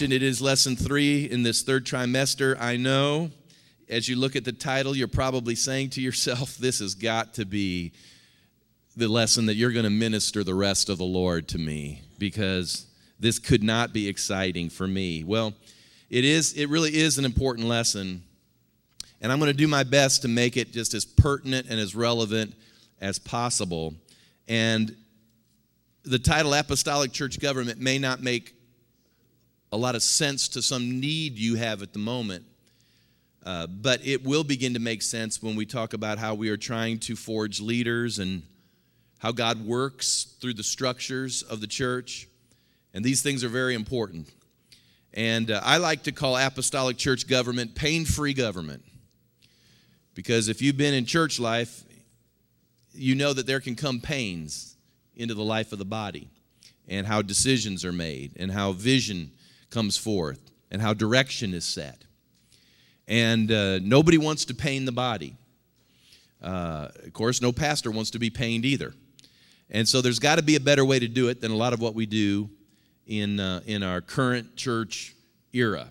mentioned, it is lesson three in this third trimester. I know as you look at the title, you're probably saying to yourself, this has got to be the lesson that you're going to minister the rest of the Lord to me because this could not be exciting for me. Well, it is it really is an important lesson and I'm going to do my best to make it just as pertinent and as relevant as possible. And the title Apostolic Church Government may not make a lot of sense to some need you have at the moment. Uh, but it will begin to make sense when we talk about how we are trying to forge leaders and how God works through the structures of the church. And these things are very important. And uh, I like to call apostolic church government pain free government. Because if you've been in church life, you know that there can come pains into the life of the body and how decisions are made and how vision comes forth and how direction is set. And uh, nobody wants to pain the body. Uh, of course, no pastor wants to be pained either. And so there's got to be a better way to do it than a lot of what we do in, uh, in our current church era.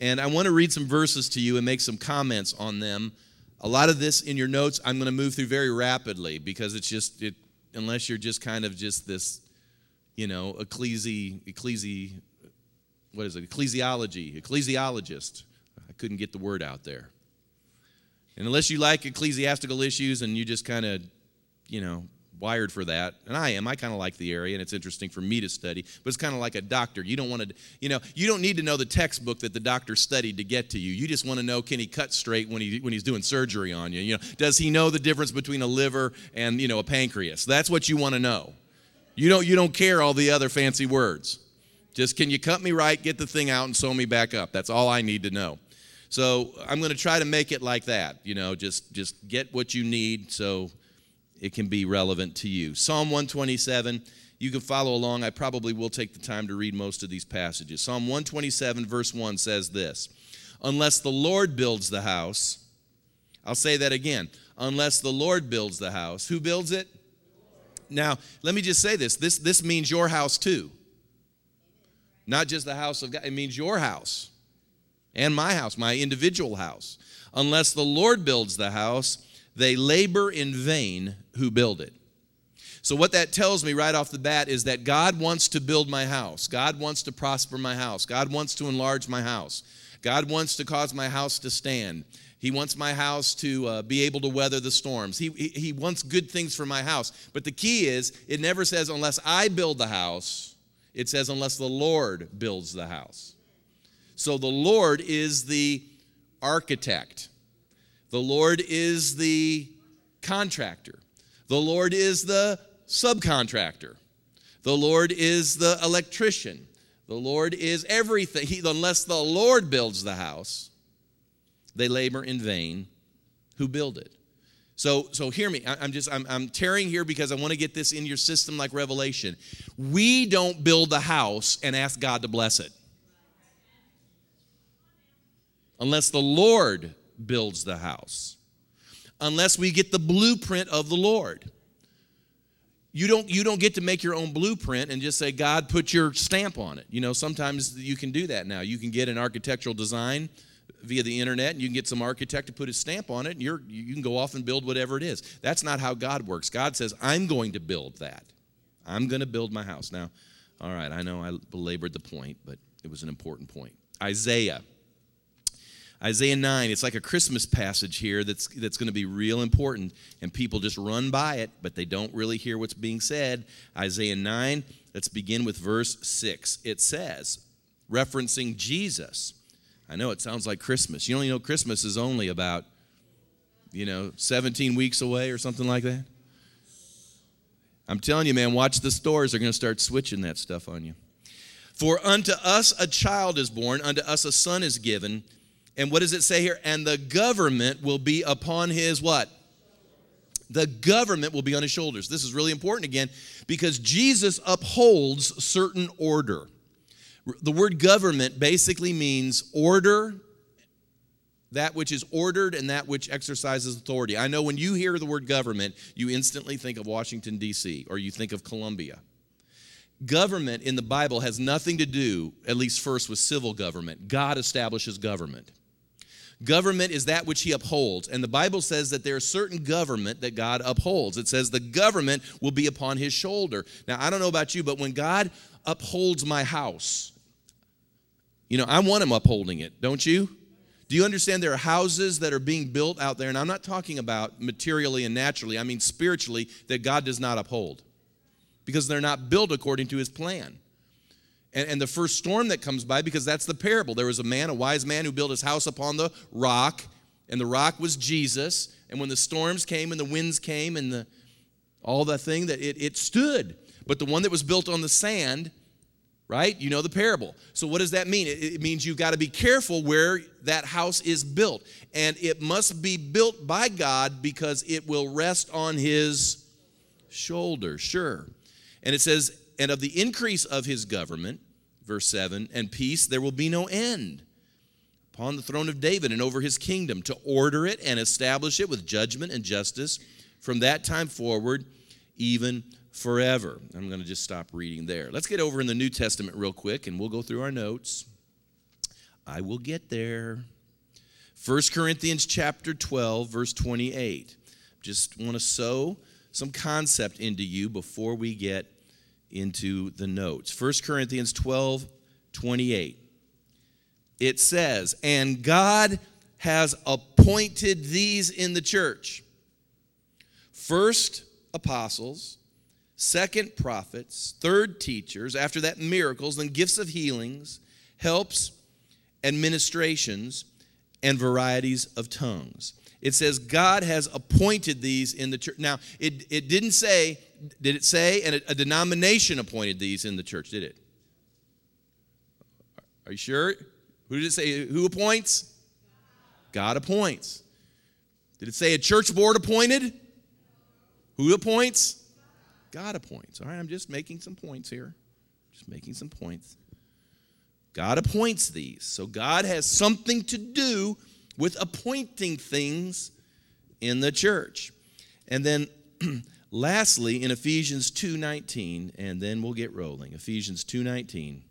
And I want to read some verses to you and make some comments on them a lot of this in your notes, I'm going to move through very rapidly because it's just, it, unless you're just kind of just this, you know, ecclesi, ecclesi, what is it, ecclesiology, ecclesiologist. I couldn't get the word out there. And unless you like ecclesiastical issues and you just kind of, you know, wired for that, and I am. I kind of like the area, and it's interesting for me to study. But it's kind of like a doctor. You don't want to, you know, you don't need to know the textbook that the doctor studied to get to you. You just want to know can he cut straight when he when he's doing surgery on you? You know, does he know the difference between a liver and you know a pancreas? That's what you want to know. You don't you don't care all the other fancy words. Just can you cut me right, get the thing out, and sew me back up? That's all I need to know. So I'm going to try to make it like that. You know, just just get what you need. So it can be relevant to you. Psalm 127, you can follow along. I probably will take the time to read most of these passages. Psalm 127, verse 1 says this Unless the Lord builds the house, I'll say that again. Unless the Lord builds the house, who builds it? Now, let me just say this this, this means your house too. Not just the house of God, it means your house and my house, my individual house. Unless the Lord builds the house, they labor in vain who build it. So, what that tells me right off the bat is that God wants to build my house. God wants to prosper my house. God wants to enlarge my house. God wants to cause my house to stand. He wants my house to uh, be able to weather the storms. He, he, he wants good things for my house. But the key is, it never says, unless I build the house, it says, unless the Lord builds the house. So the Lord is the architect. The Lord is the contractor. The Lord is the subcontractor. The Lord is the electrician. The Lord is everything. He, unless the Lord builds the house, they labor in vain who build it. So, so hear me. I'm just I'm, I'm tearing here because I want to get this in your system like revelation. We don't build the house and ask God to bless it. Unless the Lord builds the house unless we get the blueprint of the Lord. You don't, you don't get to make your own blueprint and just say, God, put your stamp on it. You know, sometimes you can do that now. You can get an architectural design via the internet and you can get some architect to put his stamp on it and you're, you can go off and build whatever it is. That's not how God works. God says, I'm going to build that. I'm going to build my house. Now, all right, I know I belabored the point, but it was an important point. Isaiah Isaiah 9, it's like a Christmas passage here that's, that's going to be real important, and people just run by it, but they don't really hear what's being said. Isaiah 9, let's begin with verse 6. It says, referencing Jesus. I know it sounds like Christmas. You only know Christmas is only about, you know, 17 weeks away or something like that. I'm telling you, man, watch the stores. They're going to start switching that stuff on you. For unto us a child is born, unto us a son is given and what does it say here? And the government will be upon his what? The government will be on his shoulders. This is really important again because Jesus upholds certain order. The word government basically means order, that which is ordered and that which exercises authority. I know when you hear the word government, you instantly think of Washington, D.C., or you think of Columbia. government in the Bible has nothing to do, at least first, with civil government. God establishes government. Government is that which he upholds. And the Bible says that there's certain government that God upholds. It says the government will be upon his shoulder. Now, I don't know about you, but when God upholds my house, you know, I want him upholding it, don't you? Do you understand there are houses that are being built out there? And I'm not talking about materially and naturally, I mean spiritually, that God does not uphold because they're not built according to his plan. And, and the first storm that comes by, because that's the parable. There was a man, a wise man, who built his house upon the rock, and the rock was Jesus. And when the storms came and the winds came and the all that thing that it, it stood. But the one that was built on the sand, right? You know the parable. So what does that mean? It, means you've got to be careful where that house is built. And it must be built by God because it will rest on his shoulder, sure. And it says, and of the increase of his government, verse 7, and peace there will be no end upon the throne of David and over his kingdom to order it and establish it with judgment and justice from that time forward, even forever. I'm going to just stop reading there. Let's get over in the New Testament real quick and we'll go through our notes. I will get there. 1 Corinthians chapter 12 verse 28. Just want to sow some concept into you before we get into the notes. 1 Corinthians 12 28. It says, And God has appointed these in the church first apostles, second prophets, third teachers, after that miracles, then gifts of healings, helps, administrations, and varieties of tongues. It says God has appointed these in the church. Now, it, it didn't say did it say? And a, a denomination appointed these in the church, did it? Are you sure? Who did it say? Who appoints? God appoints. Did it say a church board appointed? Who appoints? God appoints. All right, I'm just making some points here. Just making some points. God appoints these. So God has something to do with appointing things in the church. And then Lastly, in Ephesians 2:19, and then we'll get rolling. Ephesians 2:19.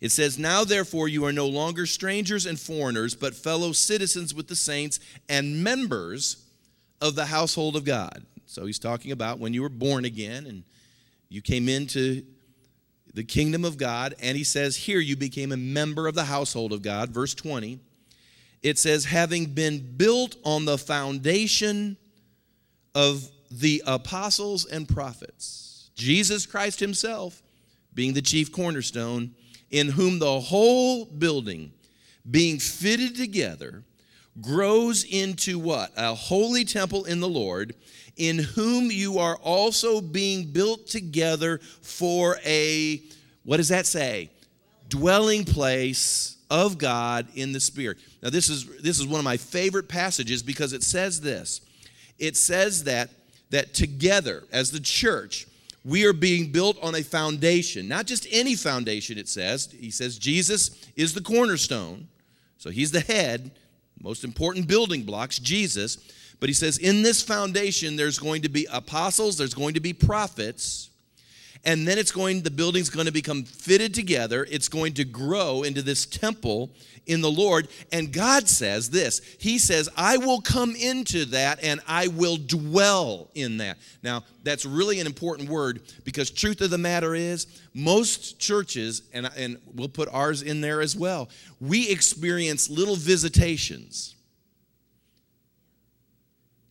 It says, Now therefore you are no longer strangers and foreigners, but fellow citizens with the saints and members of the household of God. So he's talking about when you were born again and you came into the kingdom of God. And he says, Here you became a member of the household of God. Verse 20. It says, Having been built on the foundation of the apostles and prophets, Jesus Christ Himself being the chief cornerstone, in whom the whole building, being fitted together, grows into what? A holy temple in the Lord, in whom you are also being built together for a, what does that say? Dwelling place of God in the Spirit. Now, this is, this is one of my favorite passages because it says this. It says that that together as the church, we are being built on a foundation, not just any foundation, it says. He says Jesus is the cornerstone, so he's the head, most important building blocks, Jesus. But he says, in this foundation, there's going to be apostles, there's going to be prophets, and then it's going, the building's going to become fitted together. It's going to grow into this temple in the Lord. And God says this He says, I will come into that and I will dwell in that. Now, that's really an important word because truth of the matter is, most churches, and, and we'll put ours in there as well, we experience little visitations.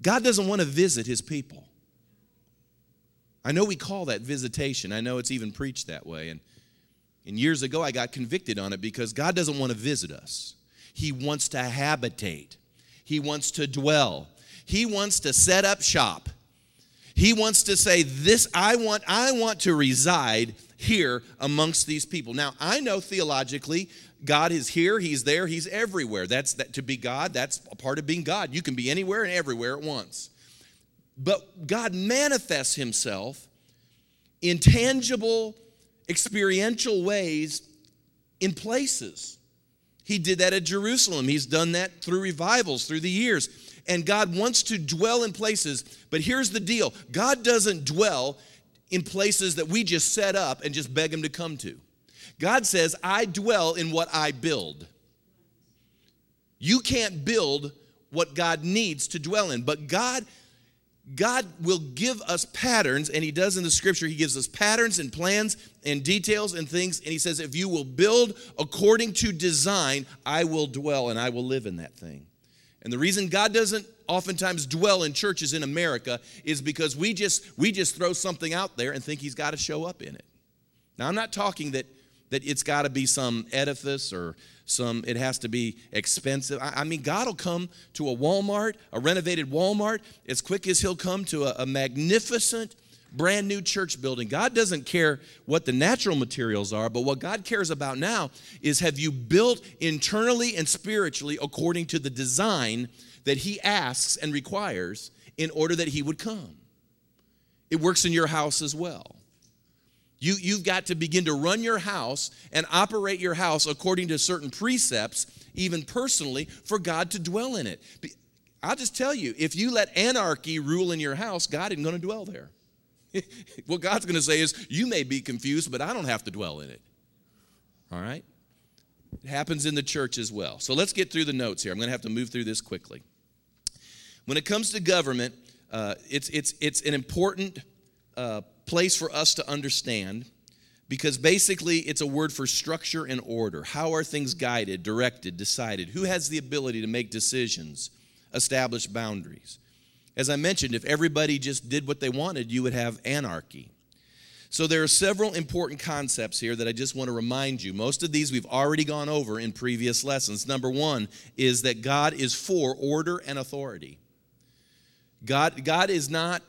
God doesn't want to visit his people. I know we call that visitation. I know it's even preached that way. And and years ago, I got convicted on it because God doesn't want to visit us. He wants to habitate, He wants to dwell, He wants to set up shop. He wants to say, This I want, I want to reside here amongst these people. Now, I know theologically, God is here, He's there, He's everywhere. That's that to be God, that's a part of being God. You can be anywhere and everywhere at once. But God manifests Himself in tangible experiential ways in places. He did that at Jerusalem. He's done that through revivals through the years. And God wants to dwell in places. But here's the deal God doesn't dwell in places that we just set up and just beg Him to come to. God says, I dwell in what I build. You can't build what God needs to dwell in, but God God will give us patterns, and He does in the scripture. He gives us patterns and plans and details and things. And He says, If you will build according to design, I will dwell and I will live in that thing. And the reason God doesn't oftentimes dwell in churches in America is because we just we just throw something out there and think he's got to show up in it. Now I'm not talking that that it's got to be some edifice or some it has to be expensive. I, I, mean god will come to a walmart a renovated walmart as quick as he'll come to a, a magnificent brand new church building. God doesn't care what the natural materials are but what god cares about now is have you built internally and spiritually according to the design that he asks and requires in order that he would come. It works in your house as well you, you've got to begin to run your house and operate your house according to certain precepts, even personally, for God to dwell in it. I'll just tell you if you let anarchy rule in your house, God isn't going to dwell there. what God's going to say is, You may be confused, but I don't have to dwell in it. All right? It happens in the church as well. So let's get through the notes here. I'm going to have to move through this quickly. When it comes to government, uh, it's, it's, it's an important uh, place for us to understand because basically it's a word for structure and order. How are things guided, directed, decided? Who has the ability to make decisions, establish boundaries? As I mentioned, if everybody just did what they wanted, you would have anarchy. So there are several important concepts here that I just want to remind you. Most of these we've already gone over in previous lessons. Number one is that God is for order and authority. God, God is not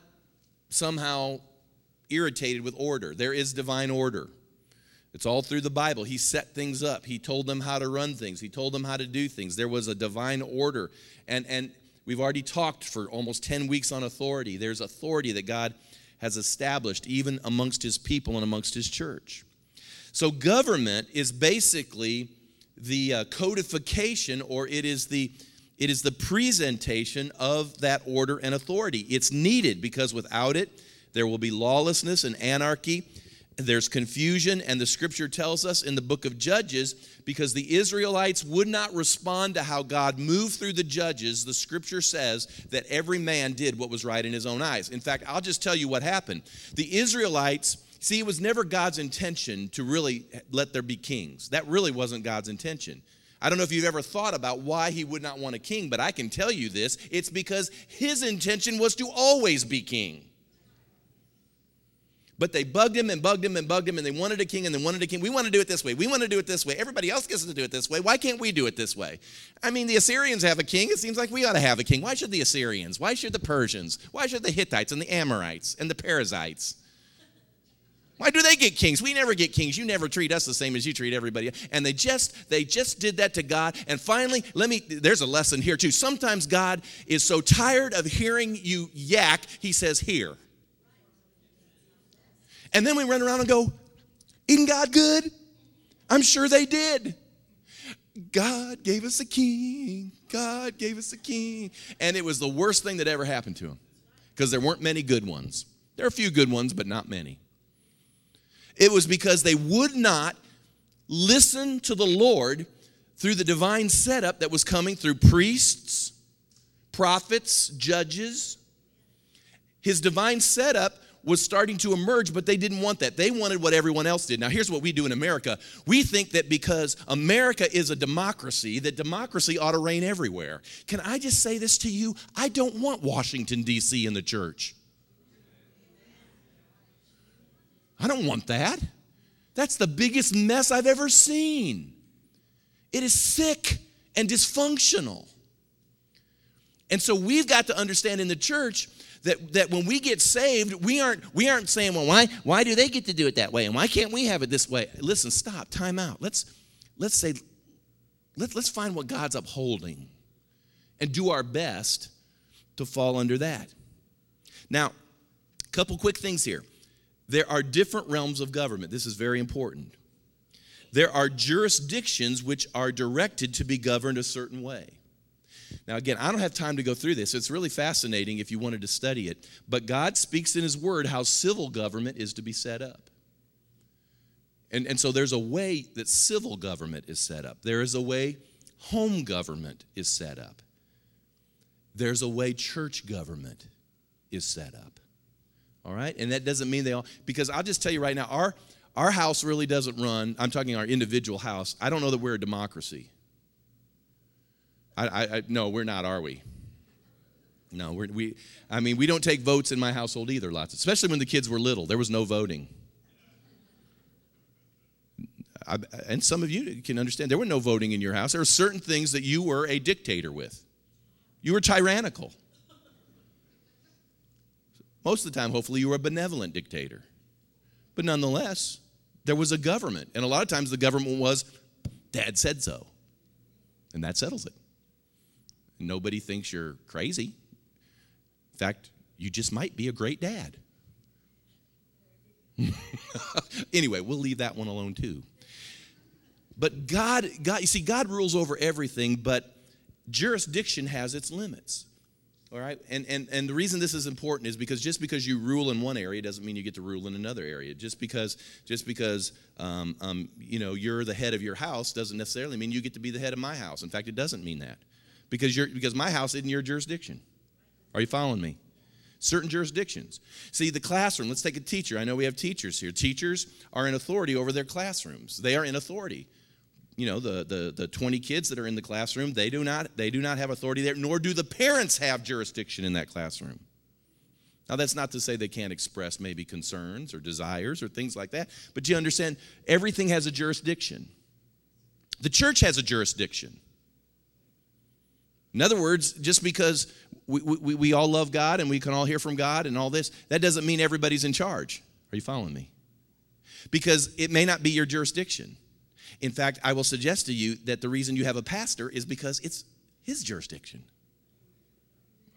somehow irritated with order. There is divine order. It's all through the Bible. He set things up. He told them how to run things. He told them how to do things. There was a divine order. And, and we've already talked for almost 10 weeks on authority. There's authority that God has established even amongst his people and amongst his church. So, government is basically the uh, codification or it is the it is the presentation of that order and authority. It's needed because without it, there will be lawlessness and anarchy. There's confusion, and the scripture tells us in the book of Judges because the Israelites would not respond to how God moved through the judges, the scripture says that every man did what was right in his own eyes. In fact, I'll just tell you what happened. The Israelites, see, it was never God's intention to really let there be kings. That really wasn't God's intention. I don't know if you've ever thought about why he would not want a king, but I can tell you this it's because his intention was to always be king. But they bugged him and bugged him and bugged him, and they wanted a king and they wanted a king. We want to do it this way. We want to do it this way. Everybody else gets to do it this way. Why can't we do it this way? I mean, the Assyrians have a king. It seems like we ought to have a king. Why should the Assyrians? Why should the Persians? Why should the Hittites and the Amorites and the Perizzites? Why do they get kings? We never get kings. You never treat us the same as you treat everybody. And they just they just did that to God. And finally, let me there's a lesson here too. Sometimes God is so tired of hearing you yak, he says, "Here." And then we run around and go, Isn't God good? I'm sure they did. God gave us a king. God gave us a king. And it was the worst thing that ever happened to him because there weren't many good ones. There are a few good ones, but not many. It was because they would not listen to the Lord through the divine setup that was coming through priests, prophets, judges. His divine setup was starting to emerge, but they didn't want that. They wanted what everyone else did. Now, here's what we do in America we think that because America is a democracy, that democracy ought to reign everywhere. Can I just say this to you? I don't want Washington, D.C. in the church. I don't want that. That's the biggest mess I've ever seen. It is sick and dysfunctional. And so we've got to understand in the church that, that when we get saved, we aren't, we aren't saying, well, why, why do they get to do it that way? And why can't we have it this way? Listen, stop, time out. Let's, let's say, let, let's find what God's upholding and do our best to fall under that. Now, a couple quick things here. There are different realms of government. This is very important. There are jurisdictions which are directed to be governed a certain way. Now, again, I don't have time to go through this. It's really fascinating if you wanted to study it. But God speaks in His Word how civil government is to be set up. And, and so there's a way that civil government is set up, there is a way home government is set up, there's a way church government is set up. All right? And that doesn't mean they all, because I'll just tell you right now, our, our house really doesn't run, I'm talking our individual house. I don't know that we're a democracy. I, I, I no, we're not, are we? No, we're, we, I mean, we don't take votes in my household either, lots, especially when the kids were little. There was no voting. I, and some of you can understand there were no voting in your house. There were certain things that you were a dictator with, you were tyrannical. Most of the time, hopefully, you were a benevolent dictator. But nonetheless, there was a government. And a lot of times the government was, Dad said so. And that settles it. Nobody thinks you're crazy. In fact, you just might be a great dad. anyway, we'll leave that one alone too. But God, God, you see, God rules over everything, but jurisdiction has its limits. All right? And, and, and the reason this is important is because just because you rule in one area doesn't mean you get to rule in another area. Just because, just because um, um, you know, you're the head of your house doesn't necessarily mean you get to be the head of my house. In fact, it doesn't mean that. Because, you're, because my house isn't your jurisdiction. Are you following me? Certain jurisdictions. See, the classroom, let's take a teacher. I know we have teachers here. Teachers are in authority over their classrooms, they are in authority you know the, the, the 20 kids that are in the classroom they do not they do not have authority there nor do the parents have jurisdiction in that classroom now that's not to say they can't express maybe concerns or desires or things like that but you understand everything has a jurisdiction the church has a jurisdiction in other words just because we, we, we all love god and we can all hear from god and all this that doesn't mean everybody's in charge are you following me because it may not be your jurisdiction in fact, I will suggest to you that the reason you have a pastor is because it's his jurisdiction.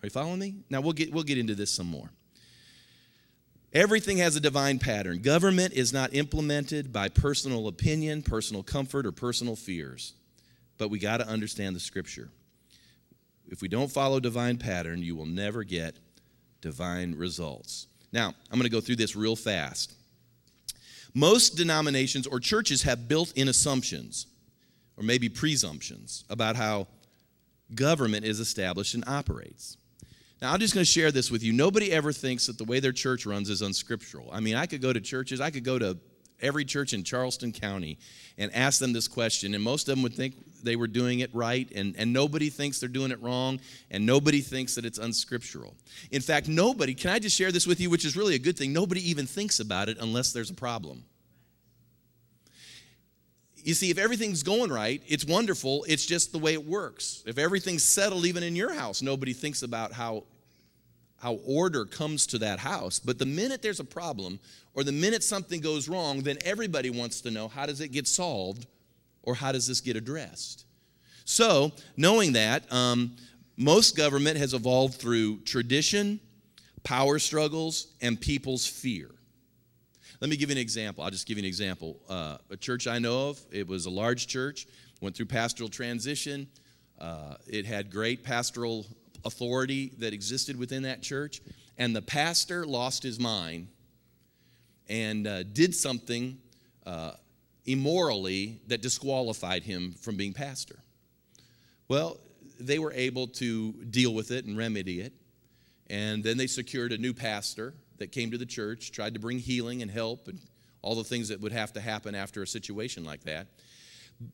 Are you following me? Now we'll get we'll get into this some more. Everything has a divine pattern. Government is not implemented by personal opinion, personal comfort, or personal fears. But we got to understand the scripture. If we don't follow divine pattern, you will never get divine results. Now, I'm going to go through this real fast. Most denominations or churches have built in assumptions, or maybe presumptions, about how government is established and operates. Now, I'm just going to share this with you. Nobody ever thinks that the way their church runs is unscriptural. I mean, I could go to churches, I could go to every church in Charleston County and ask them this question, and most of them would think they were doing it right, and, and nobody thinks they're doing it wrong, and nobody thinks that it's unscriptural. In fact, nobody, can I just share this with you, which is really a good thing? Nobody even thinks about it unless there's a problem. You see, if everything's going right, it's wonderful. It's just the way it works. If everything's settled, even in your house, nobody thinks about how, how order comes to that house. But the minute there's a problem or the minute something goes wrong, then everybody wants to know how does it get solved or how does this get addressed? So, knowing that, um, most government has evolved through tradition, power struggles, and people's fear. Let me give you an example. I'll just give you an example. Uh, a church I know of, it was a large church, went through pastoral transition. Uh, it had great pastoral authority that existed within that church. And the pastor lost his mind and uh, did something uh, immorally that disqualified him from being pastor. Well, they were able to deal with it and remedy it. And then they secured a new pastor that came to the church, tried to bring healing and help and all the things that would have to happen after a situation like that.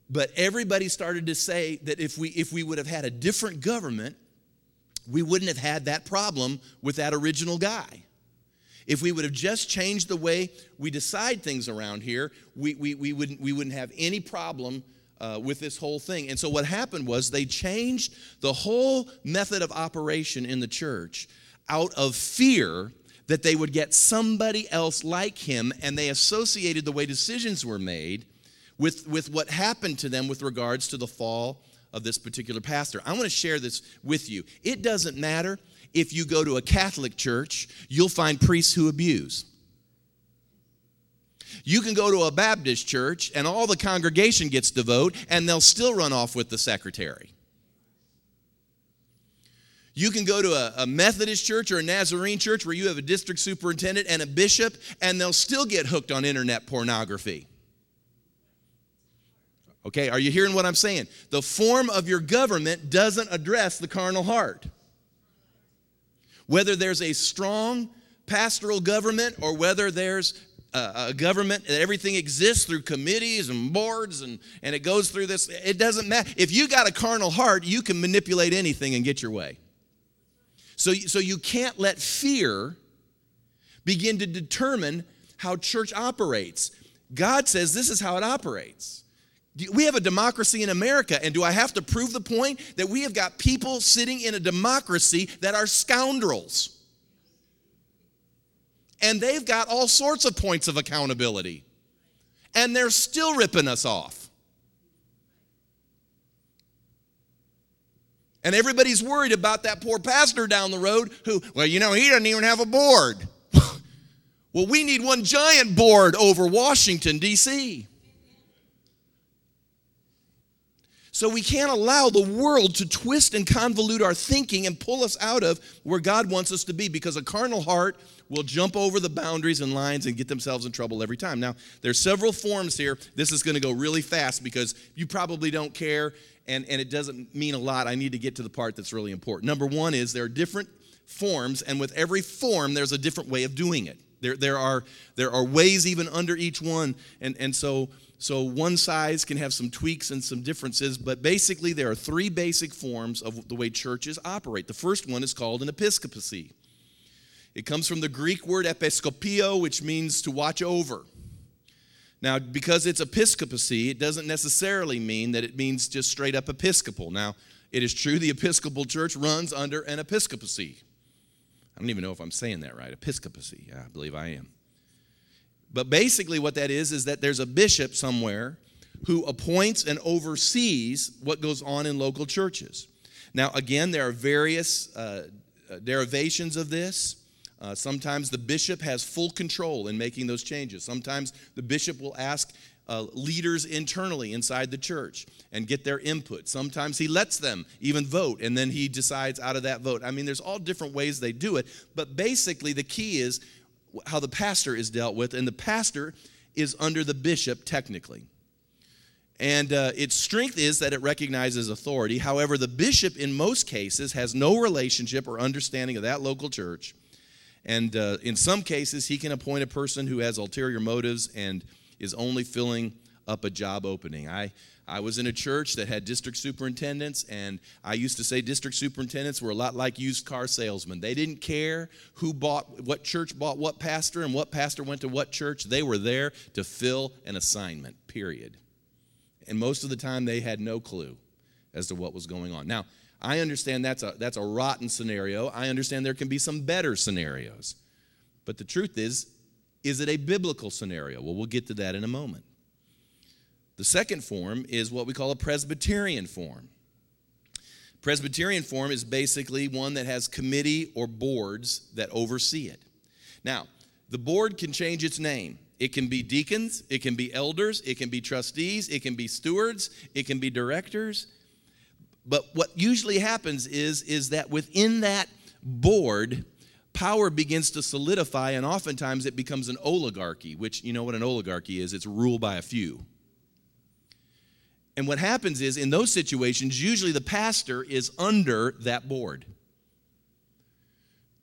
But everybody started to say that if we, if we would have had a different government, we wouldn't have had that problem with that original guy. If we would have just changed the way we decide things around here, we, we, we, wouldn't, we wouldn't have any problem uh, with this whole thing. And so what happened was they changed the whole method of operation in the church out of fear that they would get somebody else like him, and they associated the way decisions were made with, with what happened to them with regards to the fall of this particular pastor. I want to share this with you. It doesn't matter if you go to a Catholic church, you'll find priests who abuse. You can go to a Baptist church and all the congregation gets to vote and they'll still run off with the secretary. You can go to a, a, Methodist church or a Nazarene church where you have a district superintendent and a bishop, and they'll still get hooked on internet pornography. Okay, are you hearing what I'm saying? The form of your government doesn't address the carnal heart. Whether there's a strong pastoral government or whether there's a, government that everything exists through committees and boards and, and it goes through this, it doesn't matter. If you got a carnal heart, you can manipulate anything and get your way. So, so you can't let fear begin to determine how church operates. God says this is how it operates. We have a democracy in America, and do I have to prove the point that we have got people sitting in a democracy that are scoundrels? And they've got all sorts of points of accountability, and they're still ripping us off. And everybody's worried about that poor pastor down the road who, well, you know, he doesn't even have a board. well, we need one giant board over Washington, D.C. So we can't allow the world to twist and convolute our thinking and pull us out of where God wants us to be because a carnal heart will jump over the boundaries and lines and get themselves in trouble every time. Now, there's several forms here. This is going to go really fast because you probably don't care and, and it doesn't mean a lot. I need to get to the part that's really important. Number one is there are different forms, and with every form, there's a different way of doing it. There, there, are, there are ways even under each one. And, and so so one size can have some tweaks and some differences, but basically there are three basic forms of the way churches operate. The first one is called an episcopacy. It comes from the Greek word episkopio, which means to watch over. Now, because it's episcopacy, it doesn't necessarily mean that it means just straight up episcopal. Now, it is true the Episcopal Church runs under an episcopacy. I don't even know if I'm saying that right. Episcopacy. I believe I am. But basically, what that is, is that there's a bishop somewhere who appoints and oversees what goes on in local churches. Now, again, there are various uh, uh, derivations of this. Uh, sometimes the bishop has full control in making those changes. Sometimes the bishop will ask uh, leaders internally inside the church and get their input. Sometimes he lets them even vote and then he decides out of that vote. I mean, there's all different ways they do it, but basically the key is how the pastor is dealt with, and the pastor is under the bishop technically. And uh, its strength is that it recognizes authority. However, the bishop, in most cases, has no relationship or understanding of that local church. And uh, in some cases, he can appoint a person who has ulterior motives and is only filling up a job opening. I, I was in a church that had district superintendents, and I used to say district superintendents were a lot like used car salesmen. They didn't care who bought, what church bought what pastor, and what pastor went to what church. They were there to fill an assignment, period. And most of the time, they had no clue as to what was going on. Now, I understand that's a, that's a rotten scenario. I understand there can be some better scenarios. But the truth is, is it a biblical scenario? Well, we'll get to that in a moment. The second form is what we call a Presbyterian form. Presbyterian form is basically one that has committee or boards that oversee it. Now, the board can change its name. It can be deacons, it can be elders, it can be trustees, it can be stewards, it can be directors. But what usually happens is, is that within that board, power begins to solidify, and oftentimes it becomes an oligarchy, which you know what an oligarchy is it's ruled by a few. And what happens is, in those situations, usually the pastor is under that board.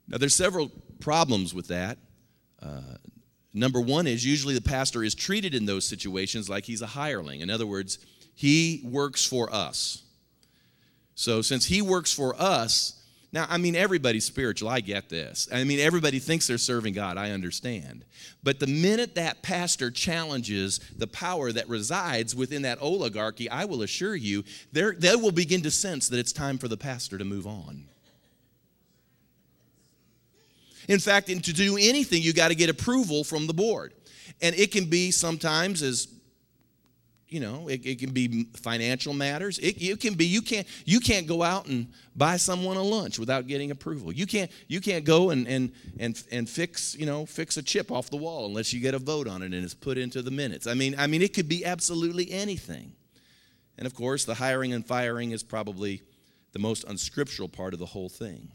Now, there's several problems with that. Uh, number one is usually the pastor is treated in those situations like he's a hireling. In other words, he works for us. So, since he works for us, now, I mean, everybody's spiritual. I get this. I mean, everybody thinks they're serving God. I understand. But the minute that pastor challenges the power that resides within that oligarchy, I will assure you, they will begin to sense that it's time for the pastor to move on. In fact, to do anything, you got to get approval from the board. And it can be sometimes as you know it, it, can be financial matters. It, it, can be you can't you can't go out and buy someone a lunch without getting approval. You can't you can't go and and and, and fix you know fix a chip off the wall unless you get a vote on it and it's put into the minutes. I mean i mean it could be absolutely anything. And of course the hiring and firing is probably the most unscriptural part of the whole thing.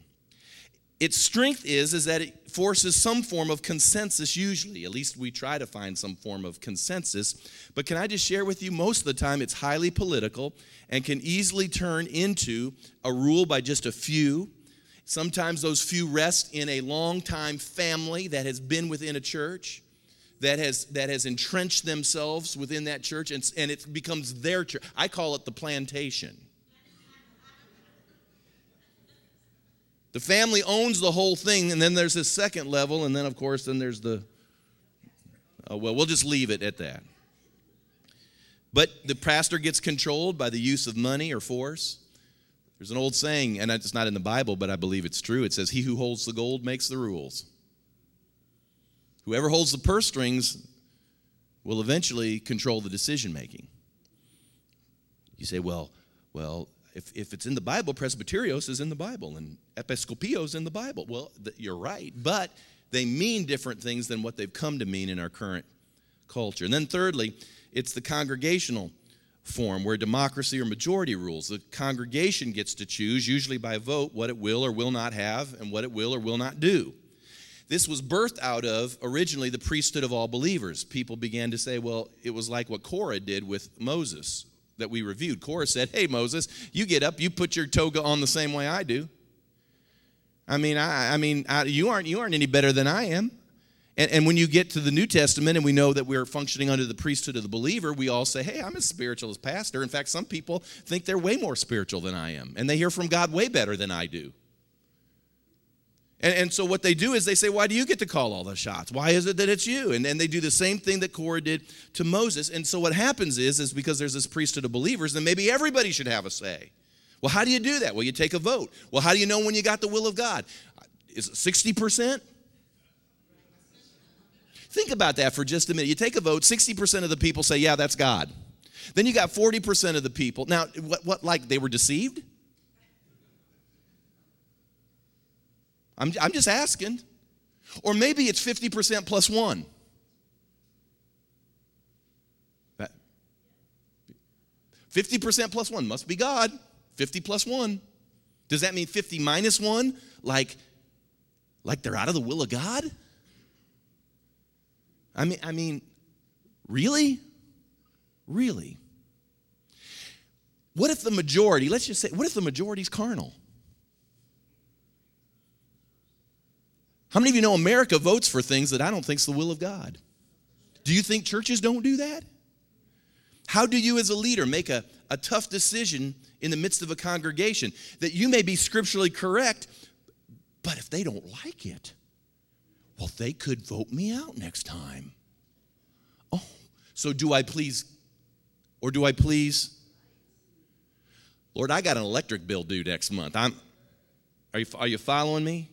Its strength is, is that it forces some form of consensus, usually. At least we try to find some form of consensus. But can I just share with you, most of the time it's highly political and can easily turn into a rule by just a few. Sometimes those few rest in a long time family that has been within a church that has that has entrenched themselves within that church and, and it becomes their church i call it the plantation the family owns the whole thing and then there's this second level and then of course then there's the oh, well we'll just leave it at that. But the pastor gets controlled by the use of money or force. There's an old saying and it's not in the bible but i believe it's true. It says he who holds the gold makes the rules. Whoever holds the purse strings will eventually control the decision making. You say, well, well, if, if it's in the Bible, presbyterios is in the Bible and episcopios in the Bible. Well, th- you're right, but they mean different things than what they've come to mean in our current culture. And then thirdly, it's the congregational form where democracy or majority rules. The congregation gets to choose, usually by vote, what it will or will not have and what it will or will not do. This was birthed out of originally the priesthood of all believers. People began to say, well, it was like what Korah did with Moses that we reviewed. Korah said, hey, Moses, you get up, you put your toga on the same way I do. I mean, I, I mean, I, you, aren't, you aren't any better than I am. And, and when you get to the New Testament and we know that we're functioning under the priesthood of the believer, we all say, hey, I'm as spiritual as pastor. In fact, some people think they're way more spiritual than I am, and they hear from God way better than I do. And, and, so what they do is they say, Why do you get to call all the shots? Why is it that it's you? And then they do the same thing that Korah did to Moses. And so what happens is, is because there's this priesthood of believers, then maybe everybody should have a say. Well, how do you do that? Well, you take a vote. Well, how do you know when you got the will of God? Is it 60%? Think about that for just a minute. You take a vote, 60% of the people say, Yeah, that's God. Then you got 40% of the people. Now, what, what like they were deceived? I'm, I'm just asking. Or maybe it's 50% plus one. That, 50% plus one must be God. 50 plus one. Does that mean 50 minus one? Like, like they're out of the will of God? I mean, I mean, really? Really? What if the majority, let's just say, what if the majority's carnal? How many of you know America votes for things that I don't think is the will of God? Do you think churches don't do that? How do you, as a leader, make a, a tough decision in the midst of a congregation that you may be scripturally correct, but if they don't like it, well, they could vote me out next time. Oh, so do I please, or do I please? Lord, I got an electric bill due next month. I'm, are, you, are you following me?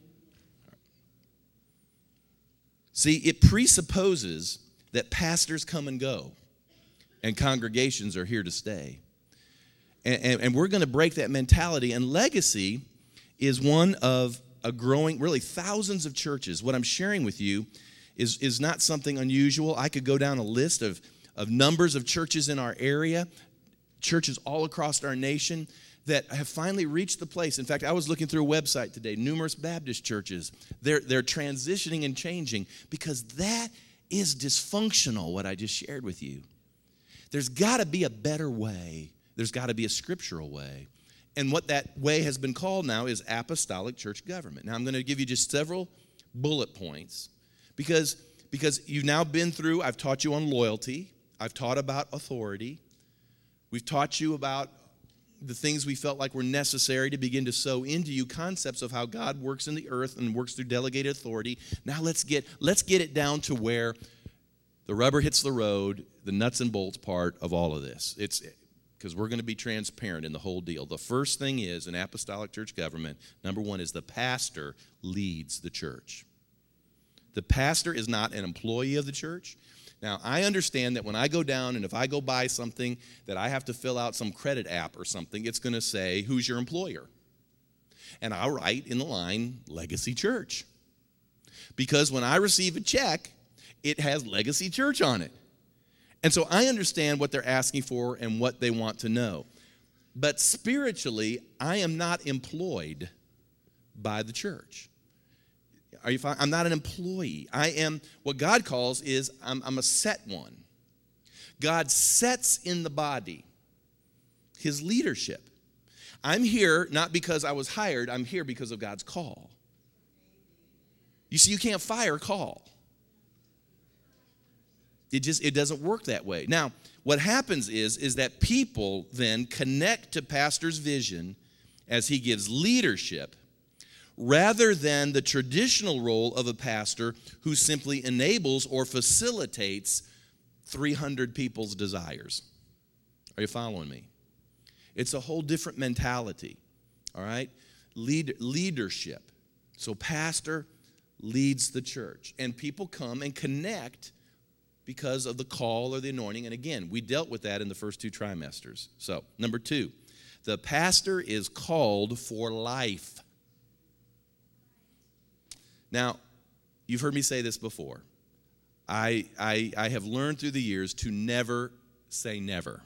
See, it presupposes that pastors come and go and congregations are here to stay. And, and, and we're going to break that mentality. And legacy is one of a growing, really thousands of churches. What I'm sharing with you is, is not something unusual. I could go down a list of, of numbers of churches in our area, churches all across our nation that have finally reached the place. In fact, I was looking through a website today, numerous Baptist churches. They're, they're transitioning and changing because that is dysfunctional, what I just shared with you. There's got to be a better way, there's got to be a scriptural way. And what that way has been called now is apostolic church government. Now, I'm going to give you just several bullet points because, because you've now been through, I've taught you on loyalty, I've taught about authority, we've taught you about the things we felt like were necessary to begin to sow into you concepts of how God works in the earth and works through delegated authority. Now let's get let's get it down to where the rubber hits the road, the nuts and bolts part of all of this. It's because we're going to be transparent in the whole deal. The first thing is in apostolic church government, number 1 is the pastor leads the church. The pastor is not an employee of the church. Now, I understand that when I go down and if I go buy something that I have to fill out some credit app or something, it's going to say, Who's your employer? And I'll write in the line, Legacy Church. Because when I receive a check, it has Legacy Church on it. And so I understand what they're asking for and what they want to know. but spiritually, I am not employed by the church. Are you fine? I'm not an employee. I am what God calls is I'm, I'm a set one. God sets in the body his leadership. I'm here not because I was hired, I'm here because of God's call. You see, you can't fire call. It just it doesn't work that way. Now, what happens is is that people then connect to pastor's vision as he gives leadership rather than the traditional role of a pastor who simply enables or facilitates 300 people's desires. Are you following me? It's a whole different mentality. All right? Lead, leadership. So, pastor leads the church, and people come and connect because of the call or the anointing. And again, we dealt with that in the first two trimesters. So, number two, the pastor is called for life. Now, you've heard me say this before. I, I, I have learned through the years to never say never.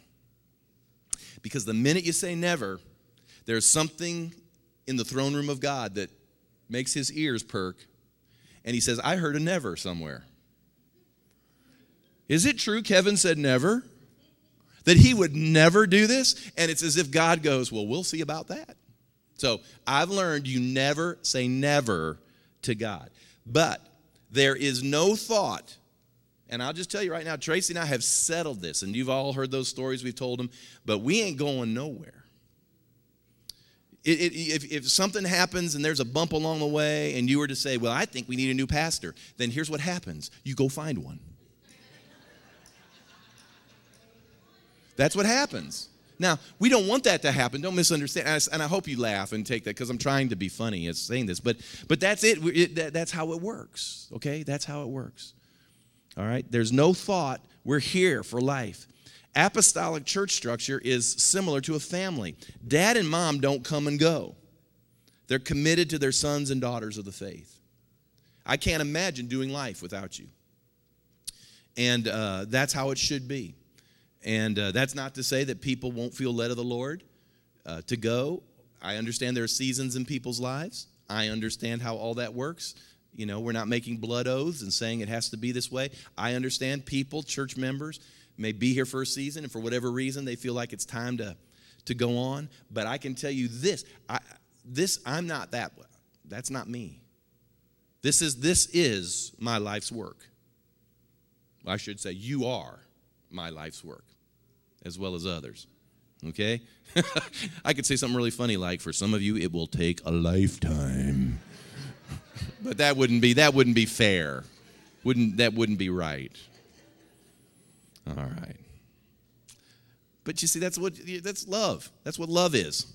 Because the minute you say never, there's something in the throne room of God that makes his ears perk, and he says, I heard a never somewhere. Is it true Kevin said never? That he would never do this? And it's as if God goes, Well, we'll see about that. So I've learned you never say never to God. But there is no thought, and I'll just tell you right now, Tracy and I have settled this, and you've all heard those stories we've told them, but we ain't going nowhere. It, it, if, if something happens and there's a bump along the way, and you were to say, Well, I think we need a new pastor, then here's what happens you go find one. That's what happens. Now, we don't want that to happen. Don't misunderstand. And I, hope you laugh and take that because I'm trying to be funny as saying this. But, but that's it. it that, that's how it works. Okay? That's how it works. All right? There's no thought. We're here for life. Apostolic church structure is similar to a family. Dad and mom don't come and go, they're committed to their sons and daughters of the faith. I can't imagine doing life without you. And uh, that's how it should be. And uh, that's not to say that people won't feel led of the Lord uh, to go. I understand there are seasons in people's lives. I understand how all that works. You know, we're not making blood oaths and saying it has to be this way. I understand people, church members, may be here for a season, and for whatever reason, they feel like it's time to, to go on. But I can tell you this I, this I'm not that. That's not me. This is, this is my life's work. I should say, you are my life's work as well as others. Okay? I could say something really funny like for some of you it will take a lifetime. but that wouldn't be that wouldn't be fair. Wouldn't that wouldn't be right. All right. But you see that's what that's love. That's what love is.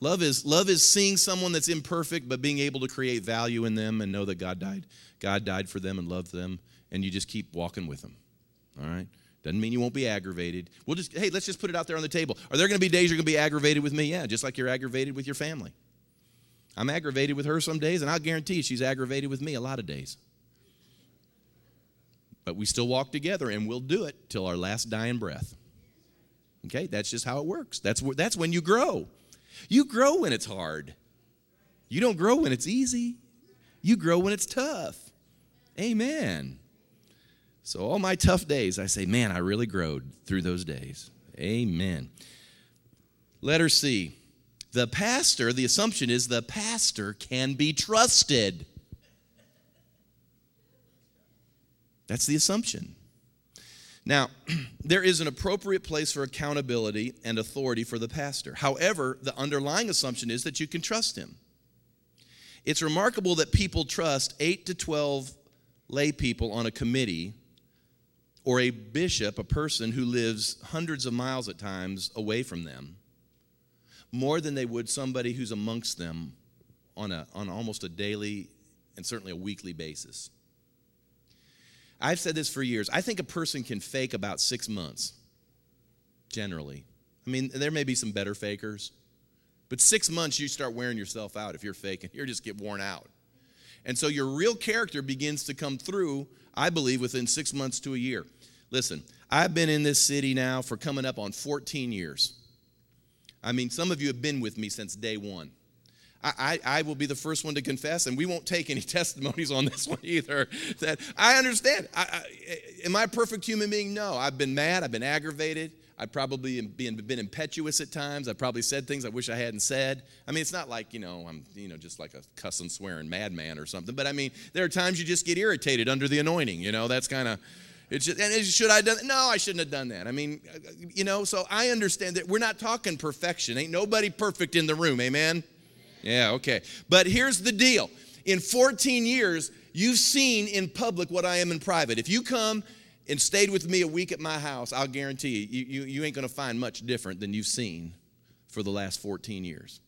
Love is love is seeing someone that's imperfect but being able to create value in them and know that God died. God died for them and loved them and you just keep walking with them. All right? Doesn't mean you won't be aggravated. We'll just, hey, let's just put it out there on the table. Are there going to be days you're going to be aggravated with me? Yeah, just like you're aggravated with your family. I'm aggravated with her some days, and I'll guarantee she's aggravated with me a lot of days. But we still walk together, and we'll do it till our last dying breath. Okay, that's just how it works. That's, that's when you grow. You grow when it's hard. You don't grow when it's easy. You grow when it's tough. Amen. So, all my tough days, I say, man, I really growed through those days. Amen. Letter C. The pastor, the assumption is the pastor can be trusted. That's the assumption. Now, there is an appropriate place for accountability and authority for the pastor. However, the underlying assumption is that you can trust him. It's remarkable that people trust 8 to 12 lay people on a committee or a bishop, a person who lives hundreds of miles at times away from them, more than they would somebody who's amongst them on, a, on almost a daily and certainly a weekly basis. I've said this for years. I think a person can fake about six months, generally. I mean, there may be some better fakers, but six months you start wearing yourself out if you're faking. You just get worn out. And so your real character begins to come through I believe, within six months to a year. Listen, I've been in this city now for coming up on 14 years. I mean, some of you have been with me since day one. I, I, I, will be the first one to confess, and we won't take any testimonies on this one either. That I understand. I, am I a perfect human being? No. I've been mad. I've been aggravated. I've probably been, been impetuous at times. I've probably said things I wish I hadn't said. I mean, it's not like, you know, I'm, you know, just like a cussing, swearing madman or something. But I mean, there are times you just get irritated under the anointing. You know, that's kind of, it's just, and should I have done No, I shouldn't have done that. I mean, uh, uh, you know, so I understand that we're not talking perfection. Ain't nobody perfect in the room. Amen? Yeah, okay. But here's the deal. In 14 years, you've seen in public what I am in private. If you come and stayed with me a week at my house, I'll guarantee you, you, you ain't going to find much different than you've seen for the last 14 years.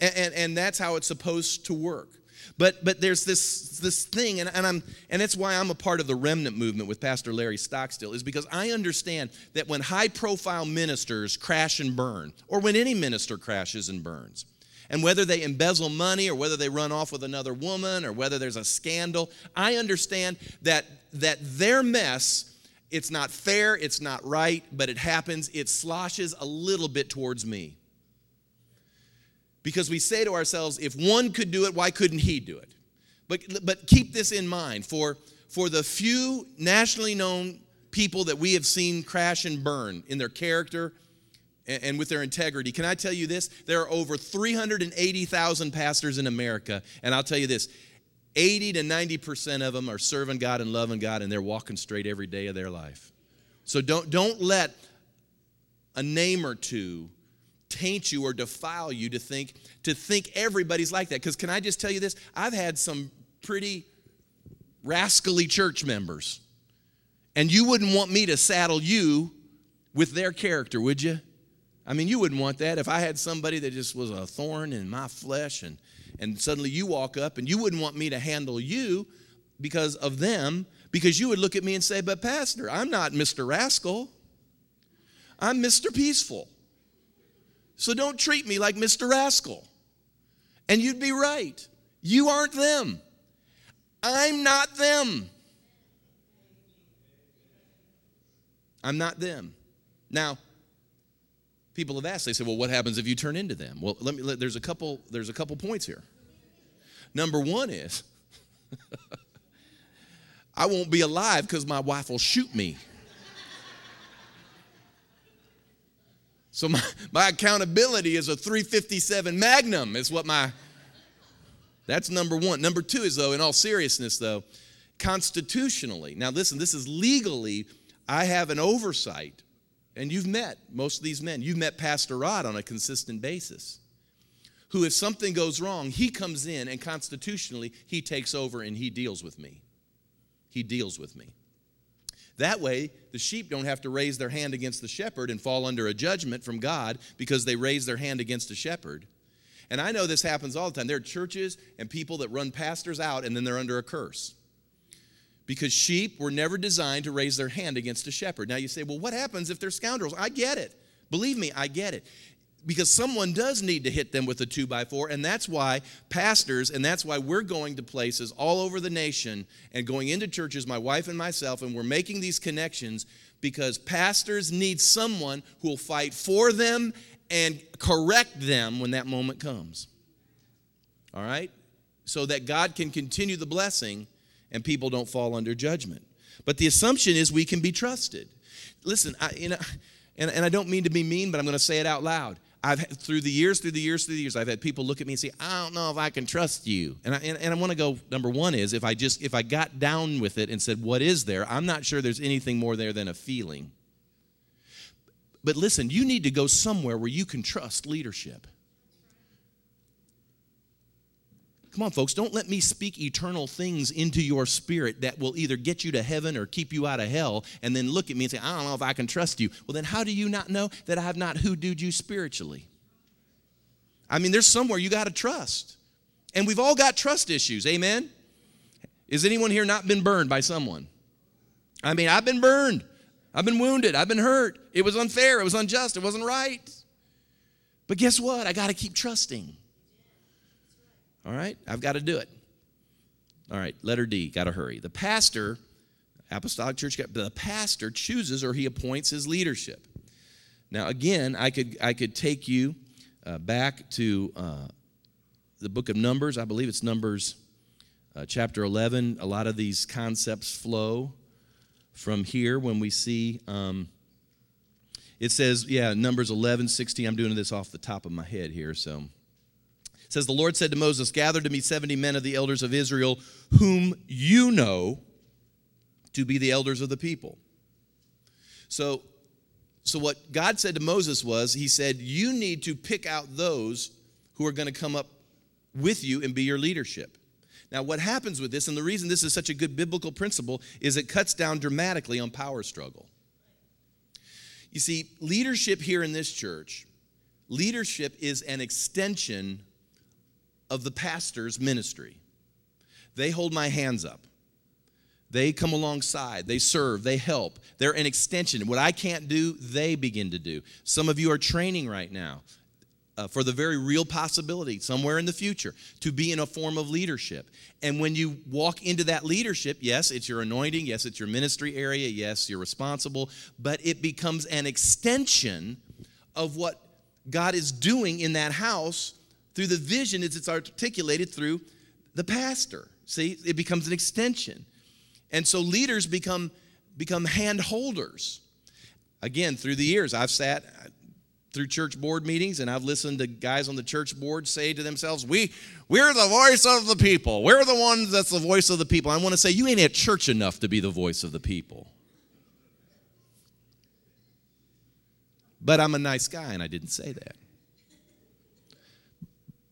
And, and, and, that's how it's supposed to work. But, but there's this, this thing, and, and, I'm, and that's why I'm a part of the remnant movement with Pastor Larry Stockstill, is because I understand that when high profile ministers crash and burn, or when any minister crashes and burns, and whether they embezzle money or whether they run off with another woman or whether there's a scandal, I understand that, that their mess, it's not fair, it's not right, but it happens, it sloshes a little bit towards me. Because we say to ourselves, if one could do it, why couldn't he do it? But, but keep this in mind for, for the few nationally known people that we have seen crash and burn in their character and with their integrity. Can I tell you this? There are over 380,000 pastors in America, and I'll tell you this 80 to 90% of them are serving God and loving God, and they're walking straight every day of their life. So don't, don't let a name or two taint you or defile you to think to think everybody's like that because can i just tell you this i've had some pretty rascally church members and you wouldn't want me to saddle you with their character would you I mean, you wouldn't want that if I had somebody that just was a thorn in my flesh and, and suddenly you walk up and you wouldn't want me to handle you because of them, because you would look at me and say, But, Pastor, I'm not Mr. Rascal. I'm Mr. Peaceful. So don't treat me like Mr. Rascal. And you'd be right. You aren't them. I'm not them. I'm not them. Now, people have asked. They say well what happens if you turn into them? Well let me let, there's a couple there's a couple points here. Number one is i won't be alive because my wife will shoot me. So my, my accountability is a 357 magnum is what my that's number one. Number two is though in all seriousness though constitutionally now listen this is legally i have an oversight and you've met most of these men. You've met Pastor Rod on a consistent basis. Who, if something goes wrong, he comes in and constitutionally he takes over and he deals with me. He deals with me. That way, the sheep don't have to raise their hand against the shepherd and fall under a judgment from God because they raise their hand against a shepherd. And I know this happens all the time. There are churches and people that run pastors out and then they're under a curse because sheep were never designed to raise their hand against a shepherd. Now you say, well, what happens if they're scoundrels? I get it. Believe me, I get it. Because someone does need to hit them with a two by four, and that's why pastors, and that's why we're going to places all over the nation and going into churches, my wife and myself, and we're making these connections because pastors need someone who will fight for them and correct them when that moment comes. All right? So that God can continue the blessing and people don't fall under judgment. But the assumption is we can be trusted. Listen, I, you know, and, and I don't mean to be mean, but I'm going to say it out loud. I've through the years, through the years, through the years, I've had people look at me and say, "I don't know if I can trust you." And I, and, and I want to go. Number one is if I just if I got down with it and said, "What is there?" I'm not sure there's anything more there than a feeling. But listen, you need to go somewhere where you can trust leadership. Come on, folks, don't let me speak eternal things into your spirit that will either get you to heaven or keep you out of hell, and then look at me and say, I don't know if I can trust you. Well, then how do you not know that I have not hoodooed you spiritually? I mean, there's somewhere you got to trust. And we've all got trust issues, amen? Is anyone here not been burned by someone? I mean, I've been burned. I've been wounded. I've been hurt. It was unfair. It was unjust. It wasn't right. But guess what? I got to keep trusting. All right, I've got to do it. All right, letter D, got to hurry. The pastor, apostolic church, the pastor chooses or he appoints his leadership. Now, again, I could, I could take you uh, back to uh, the book of Numbers. I believe it's Numbers uh, chapter 11. A lot of these concepts flow from here when we see. Um, it says, yeah, Numbers 11, 16. I'm doing this off the top of my head here, so. It says, The Lord said to Moses, Gather to me 70 men of the elders of Israel, whom you know to be the elders of the people. So so, what God said to Moses was, He said, You need to pick out those who are going to come up with you and be your leadership. Now, what happens with this, and the reason this is such a good biblical principle, is it cuts down dramatically on power struggle. You see, leadership here in this church, leadership is an extension of the pastor's ministry. They hold my hands up. They come alongside, they serve, they help. They're an extension. What I can't do, they begin to do. Some of you are training right now uh, for the very real possibility somewhere in the future to be in a form of leadership. And when you walk into that leadership, yes, it's your anointing, yes, it's your ministry area, yes, you're responsible, but it becomes an extension of what God is doing in that house through the vision as it's articulated through the pastor. See, it becomes an extension. And so leaders become, become hand holders. Again, through the years, I've sat through church board meetings and I've listened to guys on the church board say to themselves, we, We're the voice of the people. We're the ones that's the voice of the people. I want to say, You ain't at church enough to be the voice of the people. But I'm a nice guy and I didn't say that.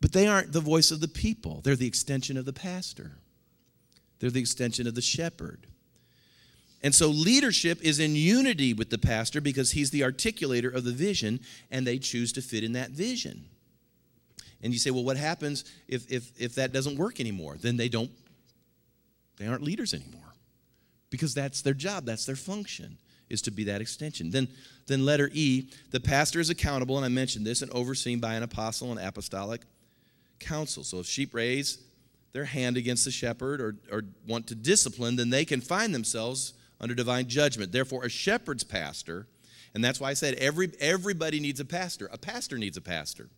But they aren't the voice of the people, they're the extension of the pastor. They're the extension of the shepherd. And so leadership is in unity with the pastor because he's the articulator of the vision and they choose to fit in that vision. And you say, well, what happens if, if, if that doesn't work anymore? Then they don't, they aren't leaders anymore. Because that's their job, that's their function, is to be that extension. Then, then letter E, the pastor is accountable, and I mentioned this, and overseen by an apostle and apostolic council. So if sheep raise their hand against the shepherd or, or want to discipline, then they can find themselves under divine judgment. Therefore, a shepherd's pastor, and that's why I said every, everybody needs a pastor. A pastor needs a pastor.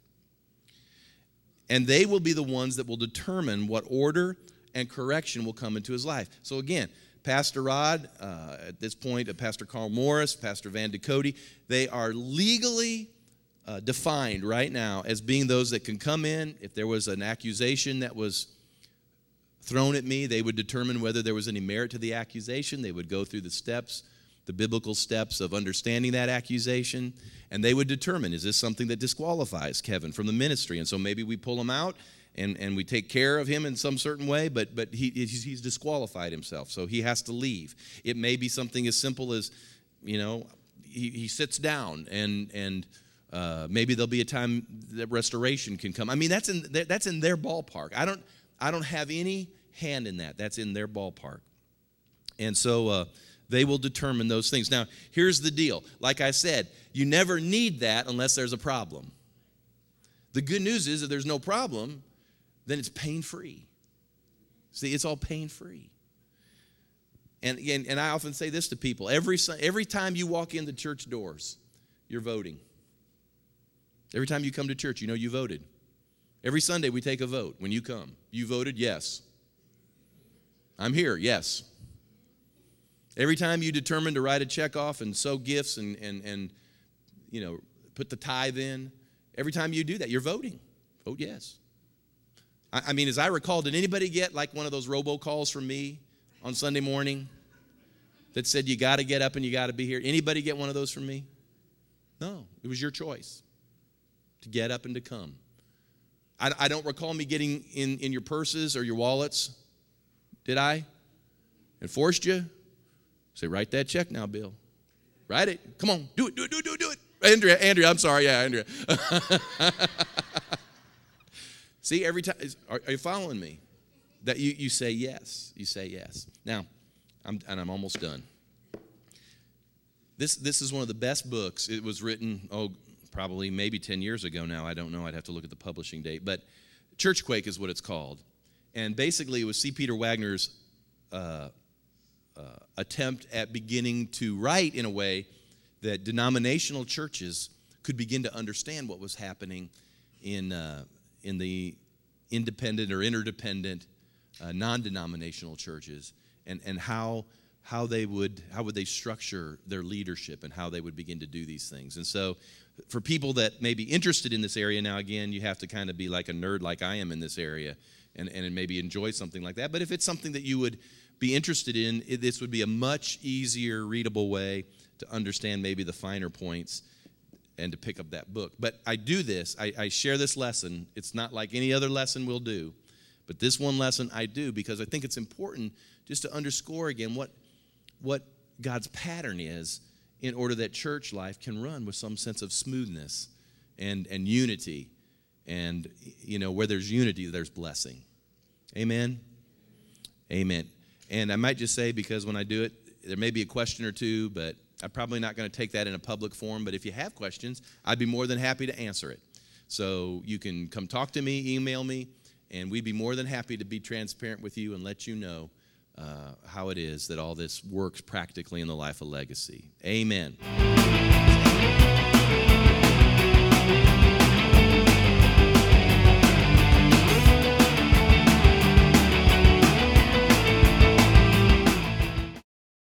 And they will be the ones that will determine what order and correction will come into his life. So, again, Pastor Rod, uh, at this point, uh, Pastor Carl Morris, Pastor Van Ducote, they are legally uh, defined right now as being those that can come in if there was an accusation that was thrown at me. They would determine whether there was any merit to the accusation. They would go through the steps, the biblical steps of understanding that accusation, and they would determine is this something that disqualifies Kevin from the ministry? And so maybe we pull him out and, and we take care of him in some certain way, but, but he, he's disqualified himself, so he has to leave. It may be something as simple as, you know, he, he sits down and, and uh, maybe there'll be a time that restoration can come. I mean, that's in, that's in their ballpark. I don't, I don't have any hand in that. That's in their ballpark. And so uh, they will determine those things. Now, here's the deal. Like I said, you never need that unless there's a problem. The good news is if there's no problem, then it's pain free. See, it's all pain free. And, and, and I often say this to people every, every time you walk in the church doors, you're voting. Every time you come to church, you know you voted. Every Sunday we take a vote when you come. You voted yes. I'm here, yes. Every time you determine to write a check off and sow gifts and, and, and you know, put the tithe in, every time you do that, you're voting. Vote yes. I, I mean, as I recall, did anybody get like one of those robocalls from me on Sunday morning that said you got to get up and you got to be here? Anybody get one of those from me? No, it was your choice to get up and to come. I, I don't recall me getting in, in your purses or your wallets. Did I? And forced you? Say, write that check now, Bill. Write it. Come on, do it, do it, do it, do it, do it. Andrea, Andrea, I'm sorry, yeah, Andrea. See, every time, are, are, you following me? That you, you say yes. You say yes. Now, I'm, and I'm almost done. This, this is one of the best books. It was written, oh, probably maybe 10 years ago now. I don't know. I'd have to look at the publishing date. But Churchquake is what it's called. And basically, it was C. Peter Wagner's uh, uh, attempt at beginning to write in a way that denominational churches could begin to understand what was happening in, uh, in the independent or interdependent uh, non-denominational churches and, and how, how, they would, how would they structure their leadership and how they would begin to do these things. And so for people that may be interested in this area, now again, you have to kind of be like a nerd like I am in this area and, and maybe enjoy something like that. But if it's something that you would be interested in, it, this would be a much easier, readable way to understand maybe the finer points and to pick up that book. But I do this, I, I share this lesson. It's not like any other lesson we'll do, but this one lesson I do because I think it's important just to underscore again what, what God's pattern is in order that church life can run with some sense of smoothness and, and unity. And, you know, where there's unity, there's blessing. Amen? Amen. And I might just say, because when I do it, there may be a question or two, but I'm probably not going to take that in a public forum. But if you have questions, I'd be more than happy to answer it. So you can come talk to me, email me, and we'd be more than happy to be transparent with you and let you know uh, how it is that all this works practically in the life of legacy. Amen.